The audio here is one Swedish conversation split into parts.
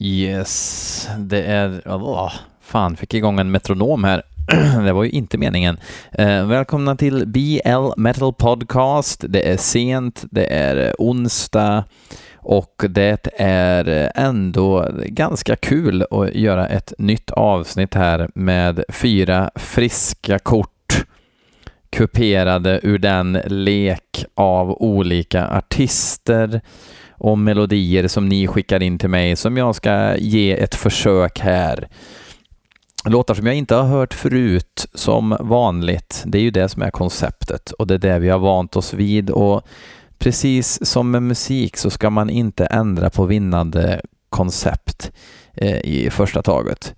Yes, det är... Oh, fan, fick igång en metronom här. det var ju inte meningen. Eh, välkomna till BL Metal Podcast. Det är sent, det är onsdag och det är ändå ganska kul att göra ett nytt avsnitt här med fyra friska kort kuperade ur den lek av olika artister och melodier som ni skickar in till mig som jag ska ge ett försök här. Låtar som jag inte har hört förut som vanligt. Det är ju det som är konceptet och det är det vi har vant oss vid och precis som med musik så ska man inte ändra på vinnande koncept eh, i första taget.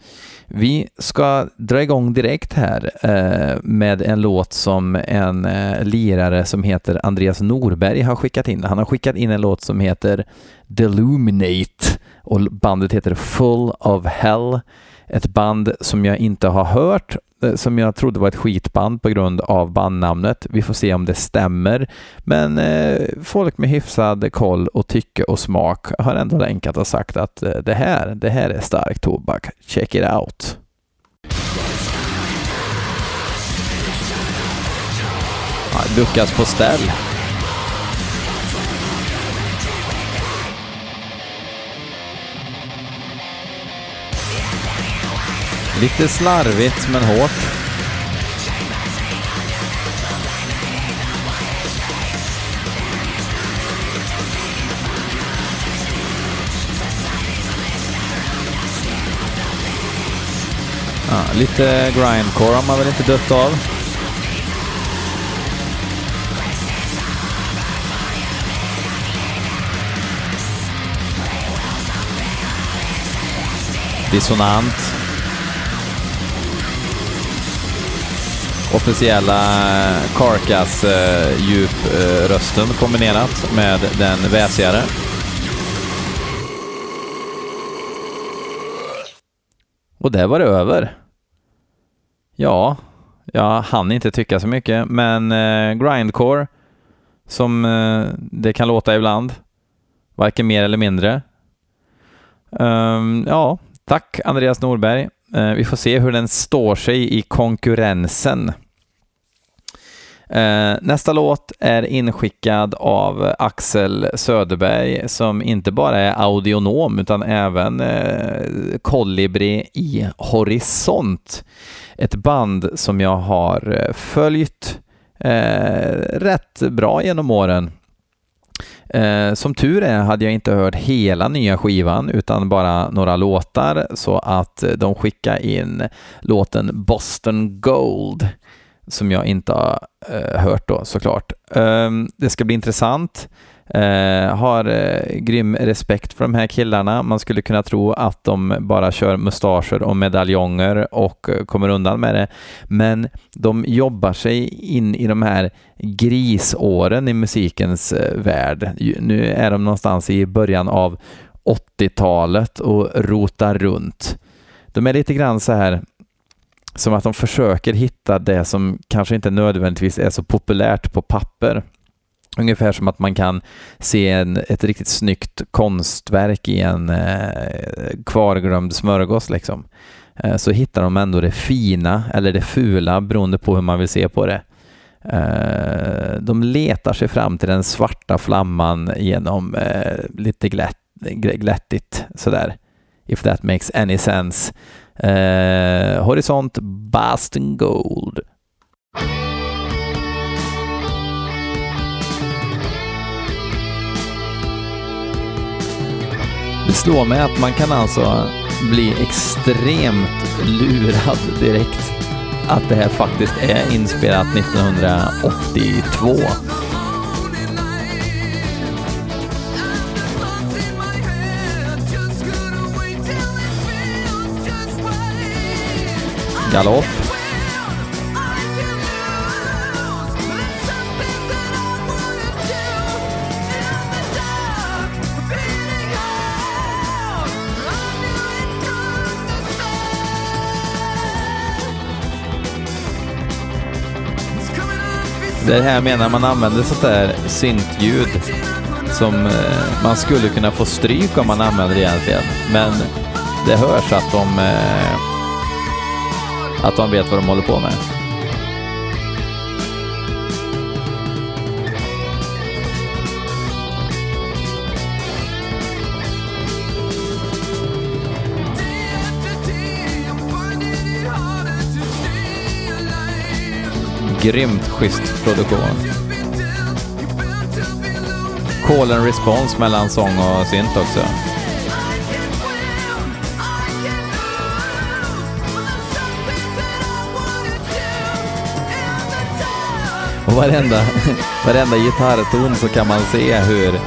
Vi ska dra igång direkt här eh, med en låt som en eh, lirare som heter Andreas Norberg har skickat in. Han har skickat in en låt som heter Deluminate och bandet heter Full of Hell. Ett band som jag inte har hört, Eh, som jag trodde var ett skitband på grund av bandnamnet. Vi får se om det stämmer. Men eh, folk med hyfsad koll och tycke och smak har ändå länkat och sagt att eh, det här, det här är stark tobak. Check it out. Ja, duckas på ställ. Lite slarvigt men hårt. Ja, lite grindcore har man väl inte dött av. Dissonant. Officiella Carcass eh, djuprösten eh, kombinerat med den väsigare. Och där var det över. Ja, jag hann inte tycka så mycket, men eh, grindcore, som eh, det kan låta ibland, varken mer eller mindre. Um, ja, tack Andreas Norberg. Eh, vi får se hur den står sig i konkurrensen. Eh, nästa låt är inskickad av Axel Söderberg som inte bara är audionom utan även eh, kolibri i Horisont. Ett band som jag har följt rätt bra genom åren. Eh, som tur är hade jag inte hört hela nya skivan utan bara några låtar så att eh, de skickade in låten Boston Gold som jag inte har eh, hört då såklart. Eh, det ska bli intressant. Eh, har eh, grym respekt för de här killarna. Man skulle kunna tro att de bara kör mustascher och medaljonger och eh, kommer undan med det. Men de jobbar sig in i de här grisåren i musikens eh, värld. Nu är de någonstans i början av 80-talet och rotar runt. De är lite grann så här som att de försöker hitta det som kanske inte nödvändigtvis är så populärt på papper. Ungefär som att man kan se en, ett riktigt snyggt konstverk i en eh, kvarglömd smörgås. Liksom. Eh, så hittar de ändå det fina eller det fula beroende på hur man vill se på det. Eh, de letar sig fram till den svarta flamman genom eh, lite glätt, glättigt sådär. If that makes any sense. Eh, Horisont Boston Gold. Slår mig att man kan alltså bli extremt lurad direkt att det här faktiskt är inspelat 1982. galopp. Det här menar man använder sånt där syntljud som eh, man skulle kunna få stryk om man använder egentligen. Men det hörs att de, eh, att de vet vad de håller på med. Grymt schysst produktion. Call and response mellan sång och synt också. Och varenda, varenda gitarrton så kan man se hur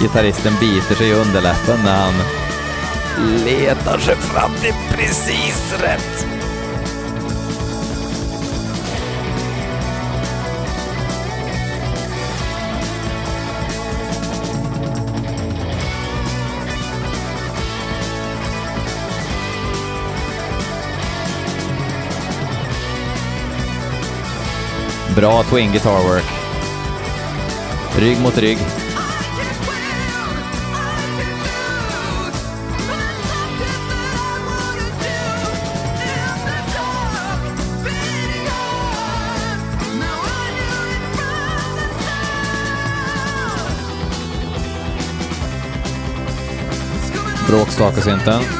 gitarristen biter sig i underläppen när han letar sig fram till precis rätt. Bra twin guitar work. Rygg mot rygg. Bråkstakesynten.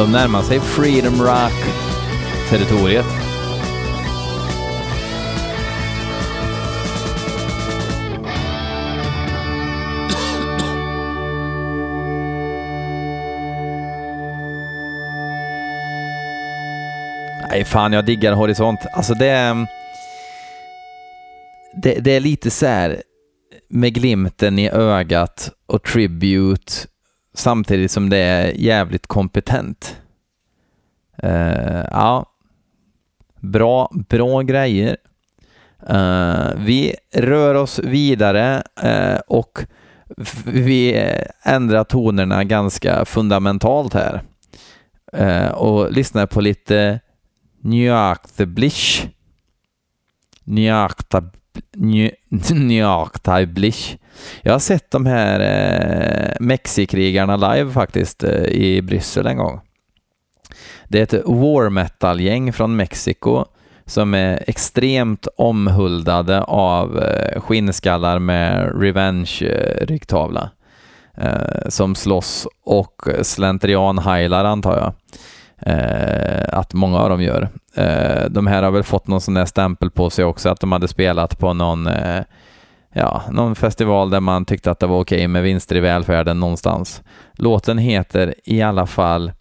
De närmar sig Freedom Rock-territoriet. Nej, fan jag diggar Horisont. Alltså det... Det, det är lite så här med glimten i ögat och Tribute samtidigt som det är jävligt kompetent. Uh, ja, bra, bra grejer. Uh, vi rör oss vidare uh, och vi ändrar tonerna ganska fundamentalt här och lyssnar på lite Nyaktblish. Nyakta Njaktajblich. Jag har sett de här eh, Mexikrigarna live faktiskt eh, i Bryssel en gång. Det är ett war metal-gäng från Mexiko som är extremt omhuldade av eh, skinnskallar med revenge-ryggtavla eh, som slåss och slentrian-heilar antar jag eh, att många av dem gör. Eh, de här har väl fått någon sån där stämpel på sig också, att de hade spelat på någon, eh, ja, någon festival där man tyckte att det var okej okay med vinster i välfärden någonstans. Låten heter i alla fall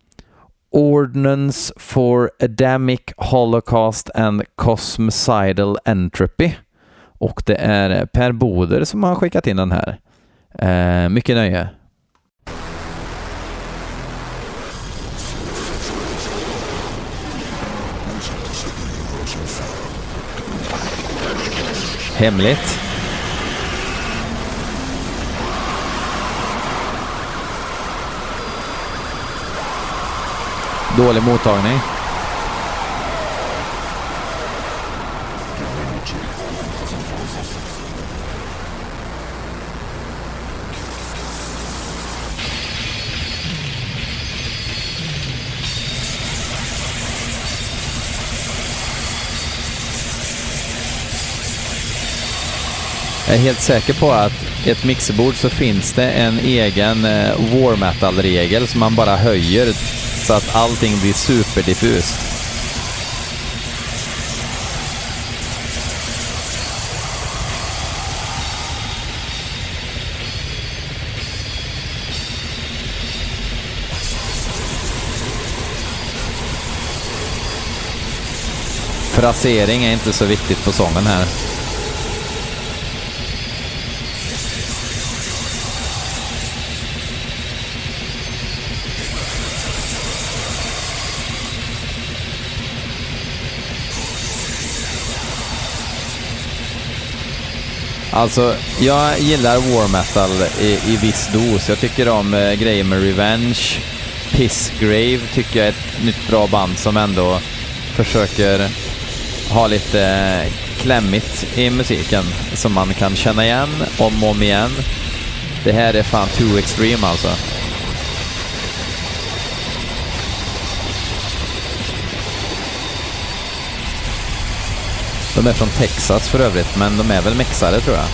Ordnance for Adamic Holocaust and Cosmicidal Entropy. Och det är Per Boder som har skickat in den här. Eh, mycket nöje. Hemligt. Dålig mottagning. Jag är helt säker på att i ett mixerbord så finns det en egen eh, war metal-regel som man bara höjer så att allting blir superdiffust. Frasering är inte så viktigt på sången här. Alltså, jag gillar war metal i, i viss dos. Jag tycker om eh, grejer med Revenge. Pissgrave tycker jag är ett nytt bra band som ändå försöker ha lite eh, klämmigt i musiken som man kan känna igen om och om igen. Det här är fan too extreme alltså. De är från Texas för övrigt, men de är väl mexare tror jag.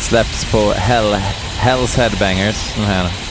Släpps på Hell, Hell's Headbangers, den här.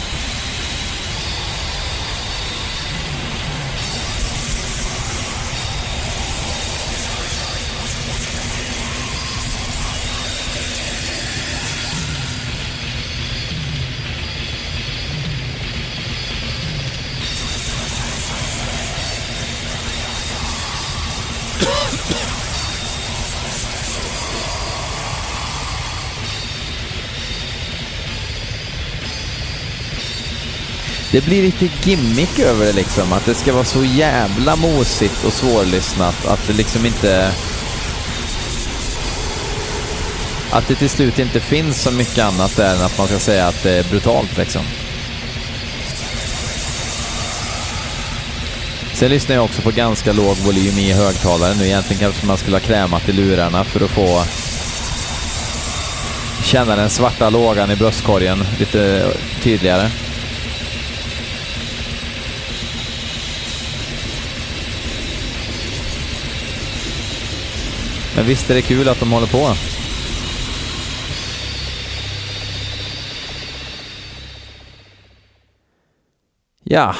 Det blir lite gimmick över det liksom, att det ska vara så jävla mosigt och svårlyssnat att det liksom inte... Att det till slut inte finns så mycket annat där än att man ska säga att det är brutalt liksom. Sen lyssnar jag också på ganska låg volym i högtalaren nu. Egentligen kanske man skulle ha krämat i lurarna för att få känna den svarta lågan i bröstkorgen lite tydligare. Men visst är det kul att de håller på. Ja.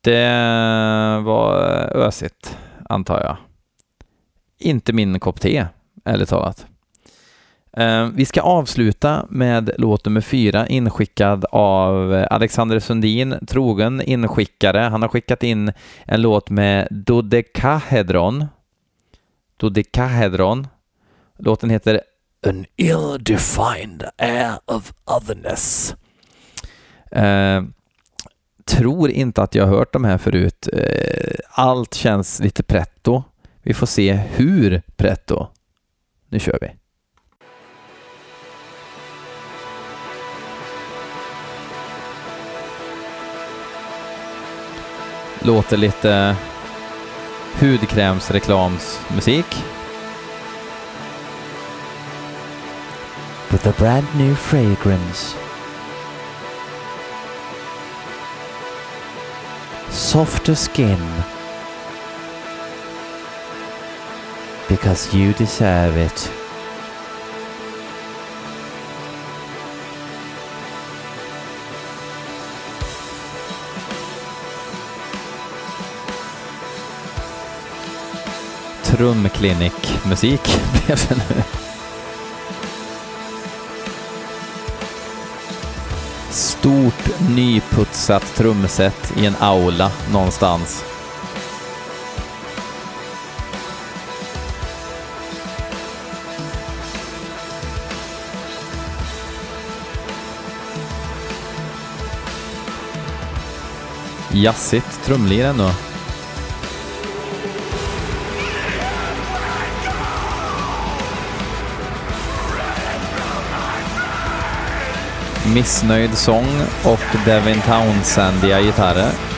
Det var eh, ösigt, antar jag. Inte min kopp te, ärligt talat. Eh, vi ska avsluta med låt nummer fyra inskickad av Alexander Sundin, trogen inskickare. Han har skickat in en låt med Dodecahedron. Dodecahedron. Låten heter An ill-defined air of otherness. Eh, tror inte att jag har hört de här förut. Eh, allt känns lite pretto. Vi får se hur pretto. Nu kör vi. Låter lite hudkrämsreklamsmusik. With a brand new fragrance. Softer skin. Because you deserve it. Trumklinik-musik blev det nu. Stort nyputsat trumset i en aula någonstans. Jassigt trumlir ändå. Missnöjd sång och Devin Townsendiga gitarrer.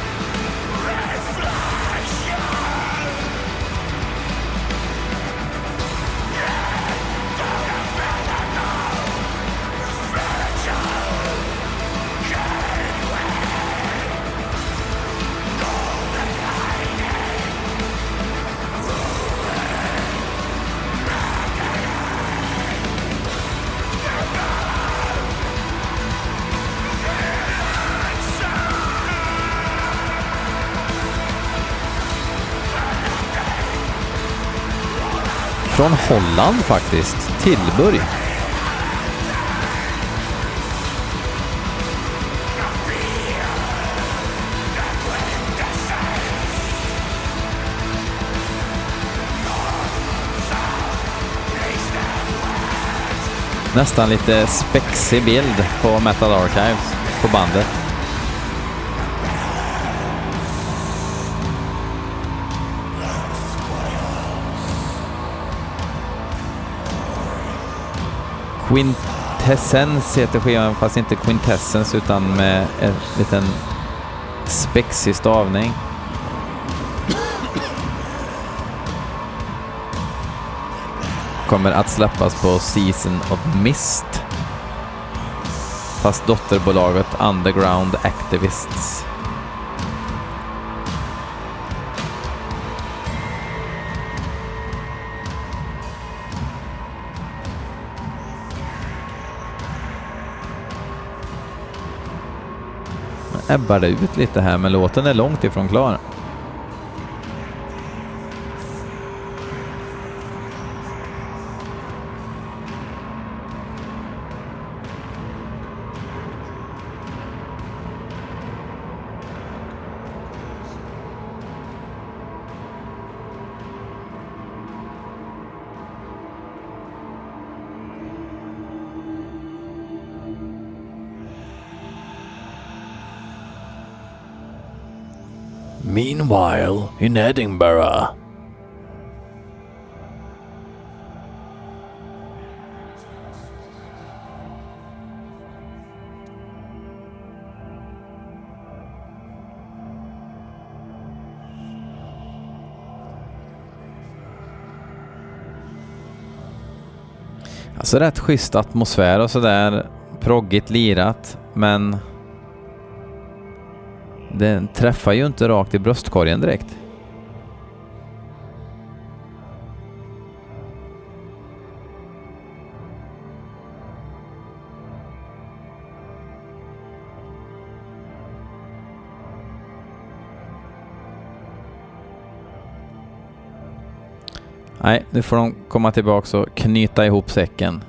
Från Holland faktiskt. Tillburg. Nästan lite spexig bild på Metal Archives på bandet. Quintessens heter skivan, fast inte Quintessens utan med en liten spexig stavning. Kommer att släppas på Season of Mist. Fast dotterbolaget Underground Activists. Ebbar det ut lite här, men låten är långt ifrån klar. Meanwhile, in Edinburgh. Alltså rätt schysst atmosfär och sådär. Proggigt lirat, men den träffar ju inte rakt i bröstkorgen direkt. Nej, nu får de komma tillbaka och knyta ihop säcken.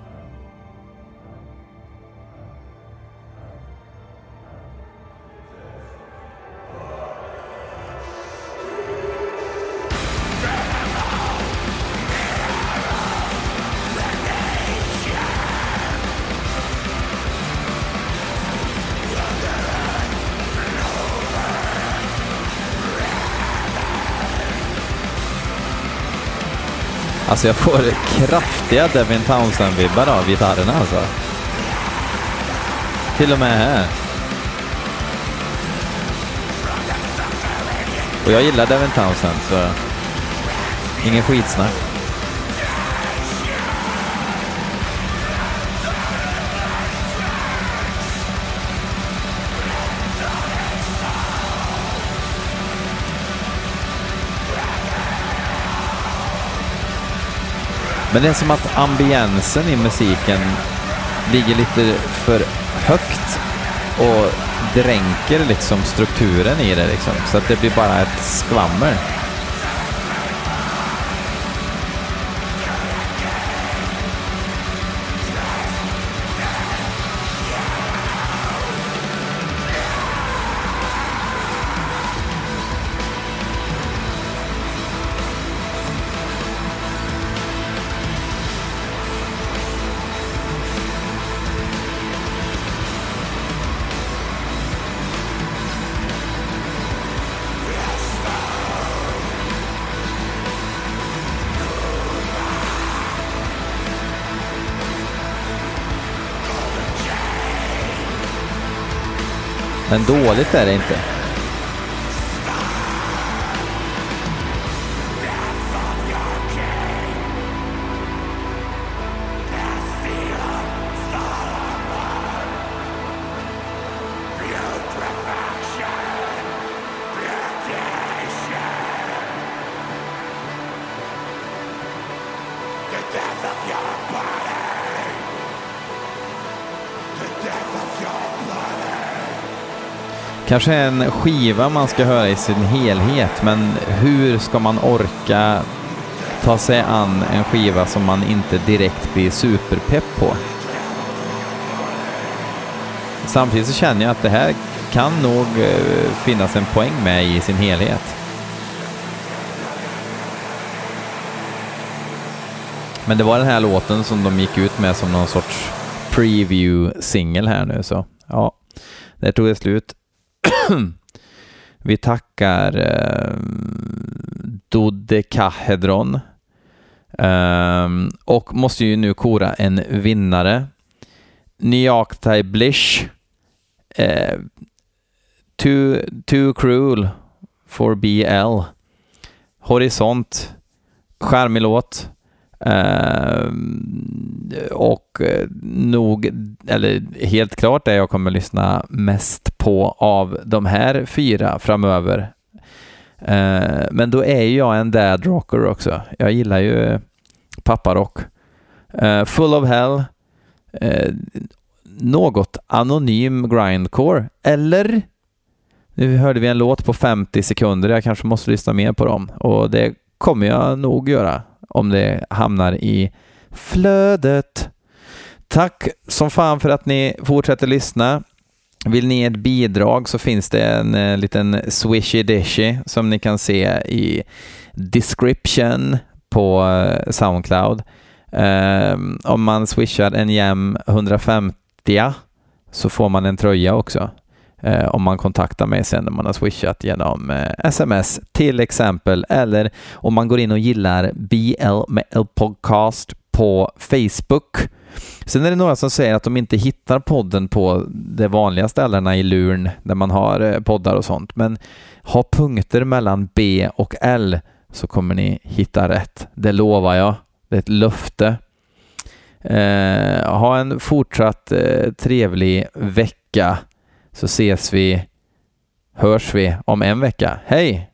Alltså jag får kraftiga Devin Townsend-vibbar av gitarrerna alltså. Till och med här. Och jag gillar Devin Townsend så ingen skitsnack. Men det är som att ambiensen i musiken ligger lite för högt och dränker liksom strukturen i det liksom. Så att det blir bara ett skvammer. Men dåligt är det inte. Kanske en skiva man ska höra i sin helhet, men hur ska man orka ta sig an en skiva som man inte direkt blir superpepp på? Samtidigt så känner jag att det här kan nog eh, finnas en poäng med i sin helhet. Men det var den här låten som de gick ut med som någon sorts preview-singel här nu, så ja, där tog det slut. Vi tackar eh, Dodekahedron Um, ehm, och måste ju nu kora en vinnare. Nyaktai Blish. Eh, uh, too, too Cruel for BL. Horisont. Charmig låt. Uh, och eh, nog, eller helt klart det jag kommer lyssna mest på av de här fyra framöver. Uh, men då är jag en dad rocker också. Jag gillar ju papparock. Uh, Full of Hell. Uh, något anonym grindcore. Eller? Nu hörde vi en låt på 50 sekunder. Jag kanske måste lyssna mer på dem och det kommer jag nog göra om det hamnar i flödet. Tack som fan för att ni fortsätter lyssna. Vill ni ge ett bidrag så finns det en, eh, liten swishy dishy som ni kan se i description på eh, Soundcloud. Ehm, om man swishar en jäm 150 så får man en tröja också eh, om man kontaktar mig sen när man har swishat genom eh, sms till exempel eller om man går in och gillar BL Metal Podcast på Facebook. Sen är det några som säger att de inte hittar podden på de vanliga ställena i luren där man har eh, poddar och sånt. Men ha punkter mellan B och L så kommer ni hitta rätt. Det lovar jag. Det är ett löfte. Eh, ha en fortsatt eh, trevlig vecka så ses vi, hörs vi om en vecka. Hej!